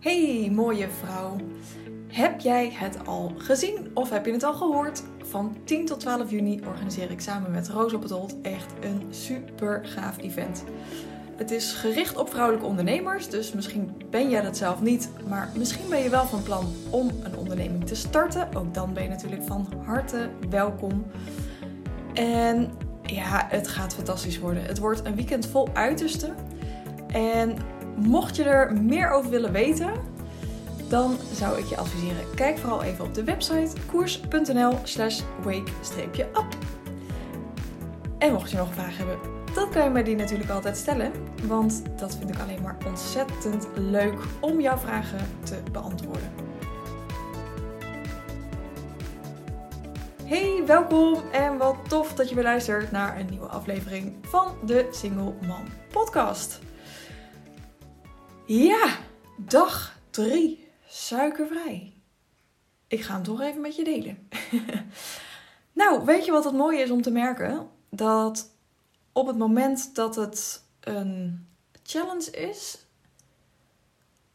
Hey mooie vrouw. Heb jij het al gezien of heb je het al gehoord? Van 10 tot 12 juni organiseer ik samen met Roos op het Holt echt een super gaaf event. Het is gericht op vrouwelijke ondernemers, dus misschien ben jij dat zelf niet, maar misschien ben je wel van plan om een onderneming te starten. Ook dan ben je natuurlijk van harte welkom. En ja, het gaat fantastisch worden. Het wordt een weekend vol uitersten. En mocht je er meer over willen weten, dan zou ik je adviseren: kijk vooral even op de website koers.nl/slash wake-up. En mocht je nog vraag hebben, dan kan je mij die natuurlijk altijd stellen. Want dat vind ik alleen maar ontzettend leuk om jouw vragen te beantwoorden. Hey, welkom en wat tof dat je weer luistert naar een nieuwe aflevering van de Single Mom Podcast. Ja, dag 3, suikervrij. Ik ga hem toch even met je delen. nou, weet je wat het mooie is om te merken? Dat op het moment dat het een challenge is,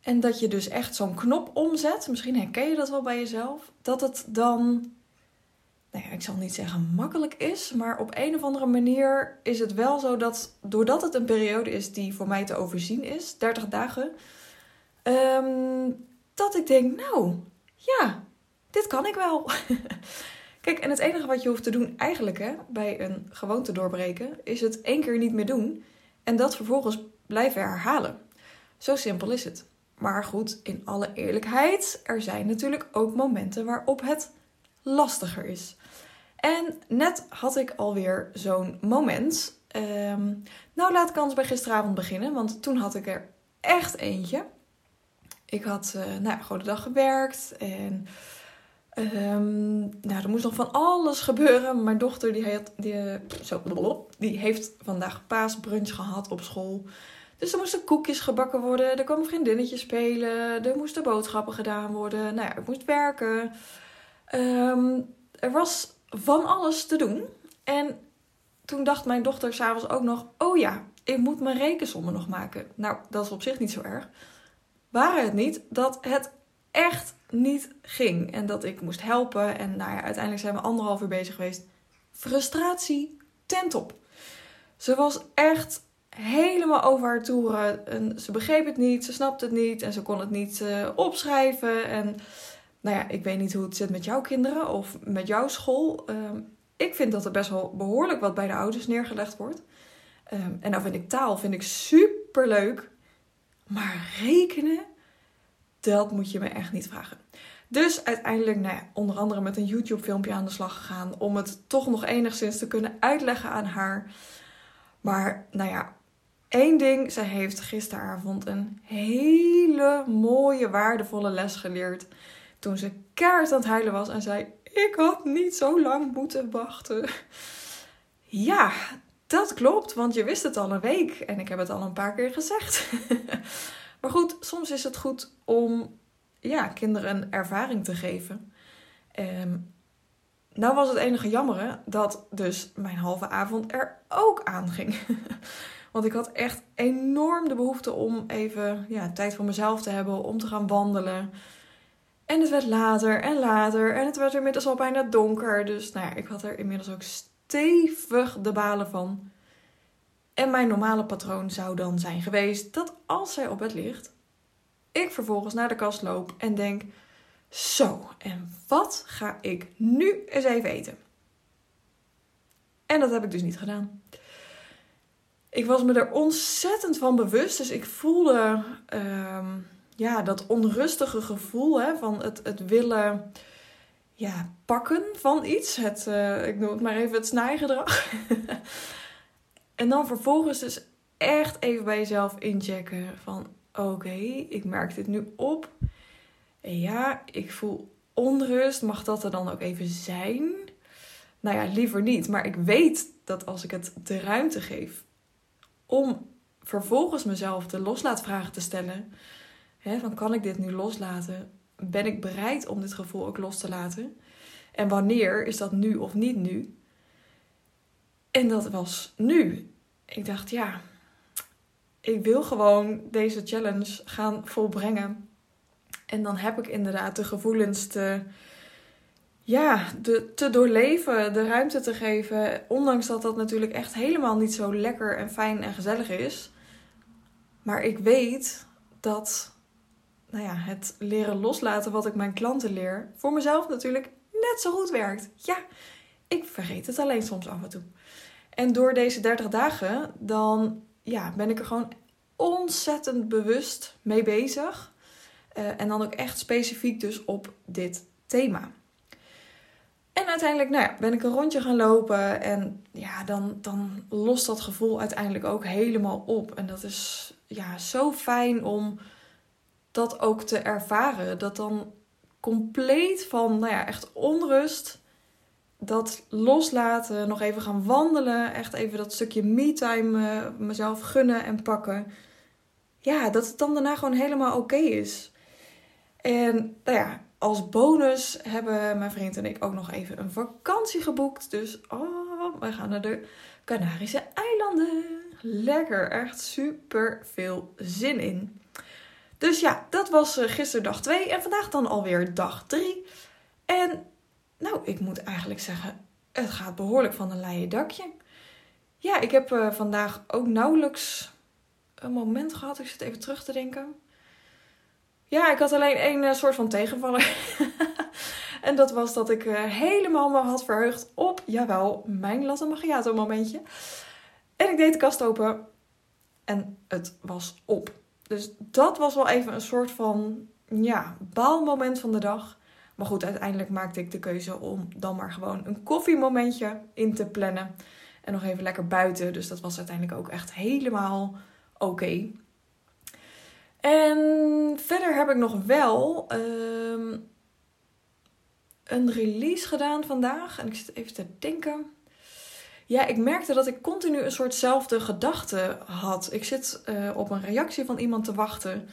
en dat je dus echt zo'n knop omzet, misschien herken je dat wel bij jezelf, dat het dan nou ja, ik zal niet zeggen makkelijk is, maar op een of andere manier is het wel zo dat doordat het een periode is die voor mij te overzien is, 30 dagen, ehm, dat ik denk, nou ja, dit kan ik wel. Kijk, en het enige wat je hoeft te doen eigenlijk hè, bij een gewoonte doorbreken, is het één keer niet meer doen en dat vervolgens blijven herhalen. Zo simpel is het. Maar goed, in alle eerlijkheid, er zijn natuurlijk ook momenten waarop het lastiger is. En net had ik alweer zo'n moment. Ehm, nou, laat ik anders bij gisteravond beginnen, want toen had ik er echt eentje. Ik had uh, nou, gewoon de dag gewerkt en um, nou, er moest nog van alles gebeuren. Mijn dochter die, had, die, zo, die heeft vandaag paasbrunch gehad op school. Dus er moesten koekjes gebakken worden, er kwam vriendinnetje spelen, er moesten boodschappen gedaan worden. Nou ja, ik moest werken. Um, er was van alles te doen. En toen dacht mijn dochter s'avonds ook nog: oh ja, ik moet mijn rekensommen nog maken. Nou, dat is op zich niet zo erg. Waren het niet dat het echt niet ging en dat ik moest helpen. En nou ja, uiteindelijk zijn we anderhalf uur bezig geweest. Frustratie ten top. Ze was echt helemaal over haar toeren. En ze begreep het niet, ze snapte het niet en ze kon het niet uh, opschrijven. En nou ja, ik weet niet hoe het zit met jouw kinderen of met jouw school. Um, ik vind dat er best wel behoorlijk wat bij de ouders neergelegd wordt. Um, en nou vind ik taal vind ik super leuk. Maar rekenen, dat moet je me echt niet vragen. Dus uiteindelijk, nou ja, onder andere met een YouTube-filmpje aan de slag gegaan. Om het toch nog enigszins te kunnen uitleggen aan haar. Maar nou ja, één ding. Zij heeft gisteravond een hele mooie, waardevolle les geleerd. Toen ze keihard aan het huilen was en zei: Ik had niet zo lang moeten wachten. Ja, dat klopt, want je wist het al een week en ik heb het al een paar keer gezegd. maar goed, soms is het goed om ja, kinderen een ervaring te geven. Um, nou was het enige jammere dat dus mijn halve avond er ook aan ging. Want ik had echt enorm de behoefte om even ja, tijd voor mezelf te hebben, om te gaan wandelen. En het werd later en later. En het werd inmiddels al bijna donker. Dus nou ja, ik had er inmiddels ook stevig de balen van. En mijn normale patroon zou dan zijn geweest dat als zij op bed ligt, ik vervolgens naar de kast loop en denk: Zo, en wat ga ik nu eens even eten? En dat heb ik dus niet gedaan. Ik was me er ontzettend van bewust. Dus ik voelde. Uh, ja, dat onrustige gevoel hè, van het, het willen ja, pakken van iets. Het, uh, ik noem het maar even het snijgedrag. en dan vervolgens dus echt even bij jezelf inchecken van oké, ik merk dit nu op. En ja, ik voel onrust. Mag dat er dan ook even zijn? Nou ja, liever niet. Maar ik weet dat als ik het de ruimte geef om vervolgens mezelf de loslaatvragen te stellen van kan ik dit nu loslaten? Ben ik bereid om dit gevoel ook los te laten? En wanneer is dat nu of niet nu? En dat was nu. Ik dacht, ja, ik wil gewoon deze challenge gaan volbrengen. En dan heb ik inderdaad de gevoelens te, ja, de, te doorleven, de ruimte te geven. Ondanks dat dat natuurlijk echt helemaal niet zo lekker en fijn en gezellig is. Maar ik weet dat nou ja, het leren loslaten wat ik mijn klanten leer, voor mezelf natuurlijk net zo goed werkt. Ja, ik vergeet het alleen soms af en toe. En door deze 30 dagen, dan ja, ben ik er gewoon ontzettend bewust mee bezig. Uh, en dan ook echt specifiek dus op dit thema. En uiteindelijk nou ja, ben ik een rondje gaan lopen. En ja, dan, dan lost dat gevoel uiteindelijk ook helemaal op. En dat is ja, zo fijn om dat ook te ervaren. Dat dan compleet van nou ja, echt onrust dat loslaten, nog even gaan wandelen, echt even dat stukje me-time uh, mezelf gunnen en pakken. Ja, dat het dan daarna gewoon helemaal oké is. En nou ja, als bonus hebben mijn vriend en ik ook nog even een vakantie geboekt. Dus oh, wij gaan naar de Canarische eilanden. Lekker, echt super veel zin in. Dus ja, dat was uh, gisteren dag 2 en vandaag dan alweer dag 3. En nou, ik moet eigenlijk zeggen, het gaat behoorlijk van een leien dakje. Ja, ik heb uh, vandaag ook nauwelijks een moment gehad. Ik zit even terug te denken. Ja, ik had alleen één uh, soort van tegenvaller. en dat was dat ik helemaal me had verheugd op, jawel, mijn latte macchiato momentje. En ik deed de kast open en het was op. Dus dat was wel even een soort van, ja, baalmoment van de dag. Maar goed, uiteindelijk maakte ik de keuze om dan maar gewoon een koffiemomentje in te plannen. En nog even lekker buiten. Dus dat was uiteindelijk ook echt helemaal oké. En verder heb ik nog wel ehm, een release gedaan vandaag. En ik zit even te denken. Ja, ik merkte dat ik continu een soortzelfde gedachte had. Ik zit uh, op een reactie van iemand te wachten.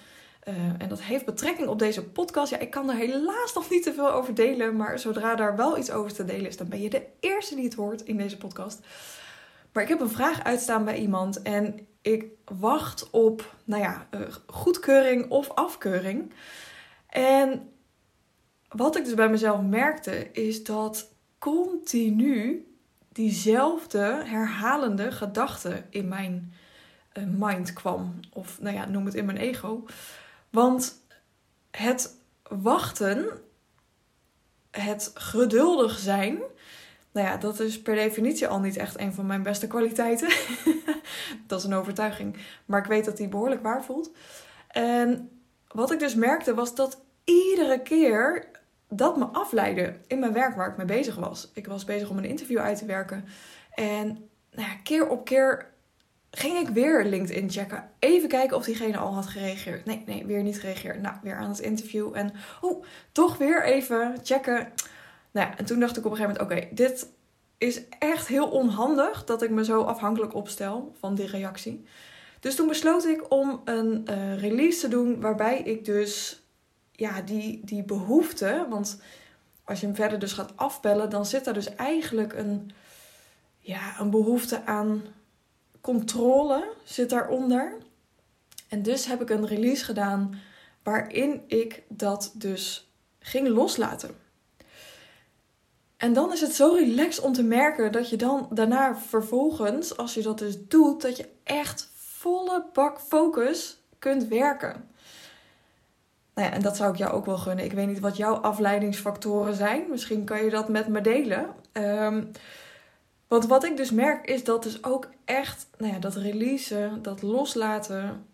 Uh, en dat heeft betrekking op deze podcast. Ja, ik kan er helaas nog niet te veel over delen. Maar zodra daar wel iets over te delen is, dan ben je de eerste die het hoort in deze podcast. Maar ik heb een vraag uitstaan bij iemand. En ik wacht op, nou ja, uh, goedkeuring of afkeuring. En wat ik dus bij mezelf merkte, is dat continu diezelfde herhalende gedachte in mijn uh, mind kwam. Of nou ja, noem het in mijn ego. Want het wachten, het geduldig zijn, nou ja, dat is per definitie al niet echt een van mijn beste kwaliteiten. dat is een overtuiging. Maar ik weet dat die behoorlijk waar voelt. En wat ik dus merkte was dat iedere keer dat me afleidde in mijn werk waar ik mee bezig was. Ik was bezig om een interview uit te werken. En nou ja, keer op keer ging ik weer LinkedIn checken. Even kijken of diegene al had gereageerd. Nee, nee, weer niet gereageerd. Nou, weer aan het interview. En oh, toch weer even checken. Nou ja, en toen dacht ik op een gegeven moment: oké, dit is echt heel onhandig dat ik me zo afhankelijk opstel van die reactie. Dus toen besloot ik om een uh, release te doen waarbij ik dus ja, die, die behoefte, want als je hem verder dus gaat afbellen, dan zit er dus eigenlijk een, ja, een behoefte aan controle zit daaronder. En dus heb ik een release gedaan waarin ik dat dus ging loslaten. En dan is het zo relaxed om te merken dat je dan daarna vervolgens, als je dat dus doet, dat je echt volle bak focus kunt werken. Nou ja, en dat zou ik jou ook wel gunnen. Ik weet niet wat jouw afleidingsfactoren zijn. Misschien kan je dat met me delen. Um, want wat ik dus merk is dat dus ook echt, nou ja, dat releasen, dat loslaten,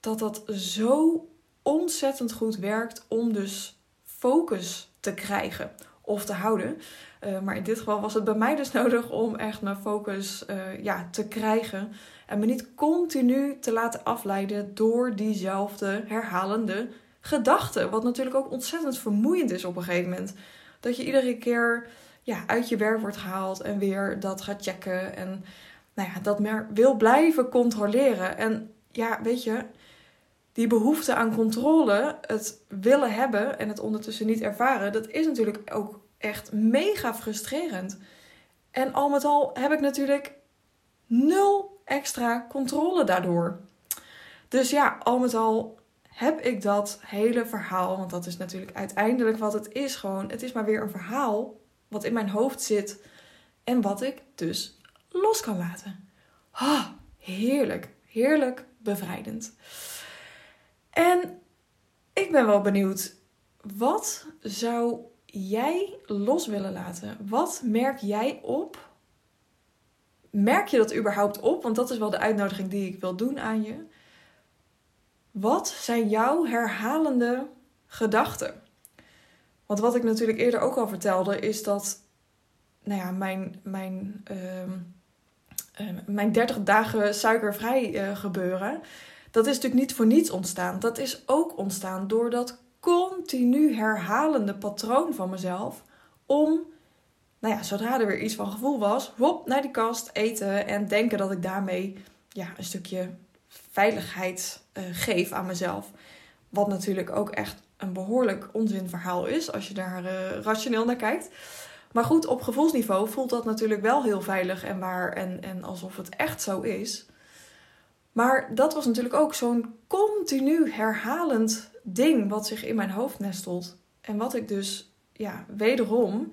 dat dat zo ontzettend goed werkt om dus focus te krijgen of te houden. Uh, maar in dit geval was het bij mij dus nodig om echt mijn focus uh, ja, te krijgen. En me niet continu te laten afleiden door diezelfde herhalende gedachten. Wat natuurlijk ook ontzettend vermoeiend is op een gegeven moment. Dat je iedere keer ja, uit je werk wordt gehaald en weer dat gaat checken. En nou ja, dat meer wil blijven controleren. En ja, weet je, die behoefte aan controle, het willen hebben en het ondertussen niet ervaren, dat is natuurlijk ook echt mega frustrerend. En al met al heb ik natuurlijk nul extra controle daardoor. Dus ja, al met al heb ik dat hele verhaal, want dat is natuurlijk uiteindelijk wat het is gewoon. Het is maar weer een verhaal wat in mijn hoofd zit en wat ik dus los kan laten. Ah, heerlijk, heerlijk bevrijdend. En ik ben wel benieuwd, wat zou jij los willen laten? Wat merk jij op? Merk je dat überhaupt op? Want dat is wel de uitnodiging die ik wil doen aan je. Wat zijn jouw herhalende gedachten? Want wat ik natuurlijk eerder ook al vertelde, is dat nou ja, mijn, mijn, uh, mijn 30 dagen suikervrij uh, gebeuren, dat is natuurlijk niet voor niets ontstaan. Dat is ook ontstaan door dat continu herhalende patroon van mezelf om, nou ja, zodra er weer iets van gevoel was, hop, naar die kast, eten en denken dat ik daarmee ja, een stukje veiligheid uh, geef aan mezelf. Wat natuurlijk ook echt een behoorlijk onzinverhaal is als je daar uh, rationeel naar kijkt. Maar goed, op gevoelsniveau voelt dat natuurlijk wel heel veilig en waar en, en alsof het echt zo is. Maar dat was natuurlijk ook zo'n continu herhalend ding wat zich in mijn hoofd nestelt. En wat ik dus ja, wederom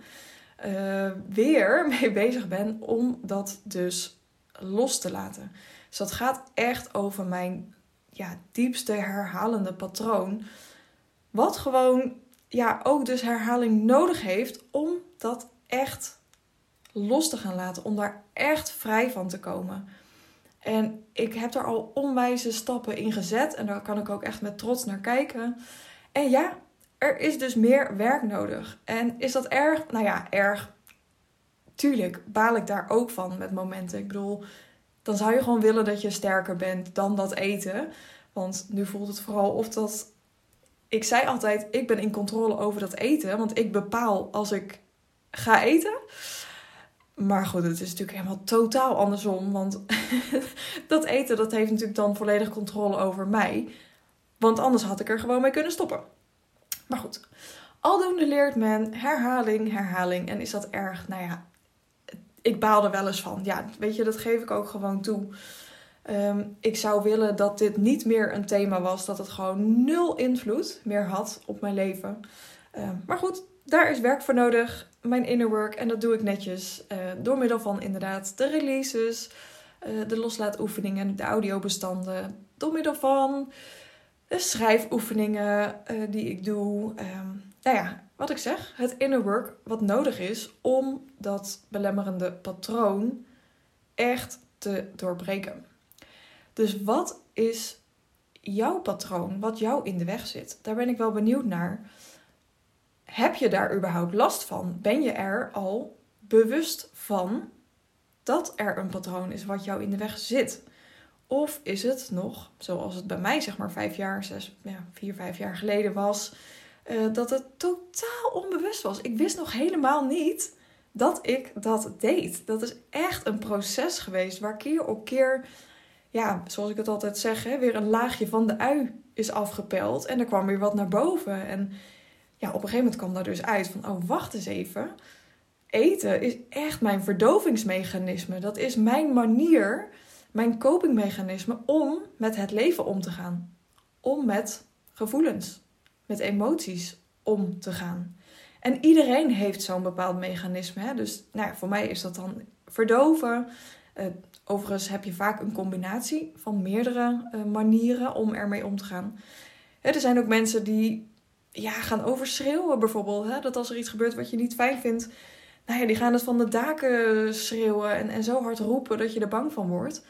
uh, weer mee bezig ben om dat dus los te laten. Dus dat gaat echt over mijn ja, diepste herhalende patroon. Wat gewoon ja, ook dus herhaling nodig heeft om dat echt los te gaan laten. Om daar echt vrij van te komen. En ik heb er al onwijze stappen in gezet. En daar kan ik ook echt met trots naar kijken. En ja, er is dus meer werk nodig. En is dat erg? Nou ja, erg. Tuurlijk baal ik daar ook van met momenten. Ik bedoel, dan zou je gewoon willen dat je sterker bent dan dat eten. Want nu voelt het vooral of dat. Ik zei altijd: ik ben in controle over dat eten. Want ik bepaal als ik ga eten. Maar goed, het is natuurlijk helemaal totaal andersom. Want dat eten, dat heeft natuurlijk dan volledig controle over mij. Want anders had ik er gewoon mee kunnen stoppen. Maar goed, aldoende leert men herhaling, herhaling. En is dat erg? Nou ja, ik baal er wel eens van. Ja, weet je, dat geef ik ook gewoon toe. Ehm, ik zou willen dat dit niet meer een thema was. Dat het gewoon nul invloed meer had op mijn leven. Ehm, maar goed, daar is werk voor nodig. Mijn inner work. En dat doe ik netjes. Uh, door middel van inderdaad de releases. Uh, de loslaatoefeningen. De audiobestanden. Door middel van de schrijfoefeningen uh, die ik doe. Um, nou ja, wat ik zeg. Het inner work wat nodig is om dat belemmerende patroon echt te doorbreken. Dus wat is jouw patroon, wat jou in de weg zit? Daar ben ik wel benieuwd naar. Heb je daar überhaupt last van? Ben je er al bewust van dat er een patroon is wat jou in de weg zit? Of is het nog, zoals het bij mij zeg maar vijf jaar, zes, ja, vier, vijf jaar geleden was, uh, dat het totaal onbewust was. Ik wist nog helemaal niet dat ik dat deed. Dat is echt een proces geweest waar keer op keer, ja, zoals ik het altijd zeg, hè, weer een laagje van de ui is afgepeld. En er kwam weer wat naar boven. En ja, op een gegeven moment kwam daar dus uit van, oh, wacht eens even. Eten is echt mijn verdovingsmechanisme. Dat is mijn manier, mijn copingmechanisme om met het leven om te gaan. Om met gevoelens met emoties om te gaan. En iedereen heeft zo'n bepaald mechanisme. Hè? Dus nou voor mij is dat dan verdoven. Uh, overigens heb je vaak een combinatie van meerdere uh, manieren om ermee om te gaan. Hè, er zijn ook mensen die ja, gaan overschreeuwen bijvoorbeeld. Hè? Dat als er iets gebeurt wat je niet fijn vindt, nou ja, die gaan het van de daken schreeuwen en, en zo hard roepen dat je er bang van wordt.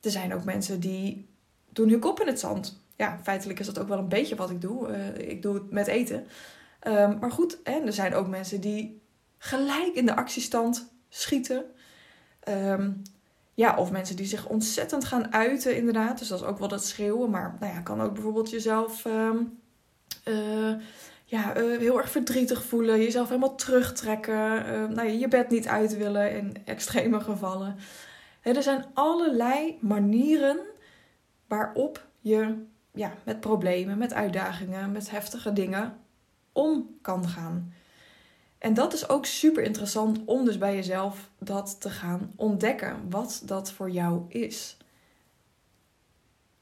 Er zijn ook mensen die doen hun kop in het zand ja, feitelijk is dat ook wel een beetje wat ik doe. Uh, ik doe het met eten. Um, maar goed, er zijn ook mensen die gelijk in de actiestand schieten. Um, ja, of mensen die zich ontzettend gaan uiten, inderdaad. Dus dat is ook wel dat schreeuwen. Maar nou ja, kan ook bijvoorbeeld jezelf um, uh, ja, uh, heel erg verdrietig voelen. Jezelf helemaal terugtrekken. nou ja, je bed niet uit willen in extreme gevallen. Er zijn allerlei manieren waarop je ja, met problemen, met uitdagingen, met heftige dingen om kan gaan. En dat is ook super interessant om dus bij jezelf dat te gaan ontdekken, wat dat voor jou is.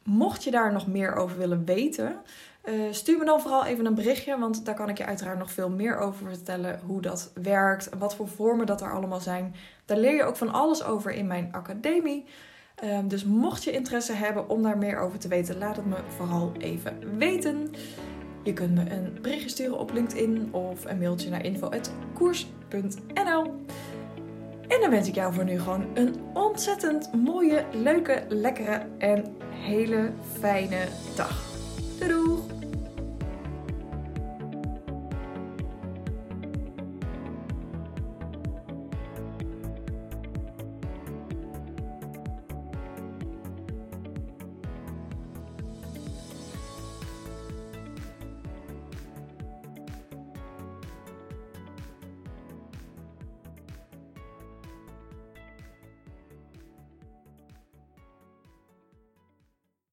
mocht je daar nog meer over willen weten, uh, stuur me dan vooral even een berichtje, want daar kan ik je uiteraard nog veel meer over vertellen. Hoe dat werkt, wat voor vormen dat er allemaal zijn. Daar leer je ook van alles over in mijn academie. Ehm, dus mocht je interesse hebben om daar meer over te weten, laat het me vooral even weten. Je kunt me een berichtje sturen op LinkedIn of een mailtje naar info.koers.nl. En dan wens ik jou voor nu gewoon een ontzettend mooie, leuke, lekkere en hele fijne dag.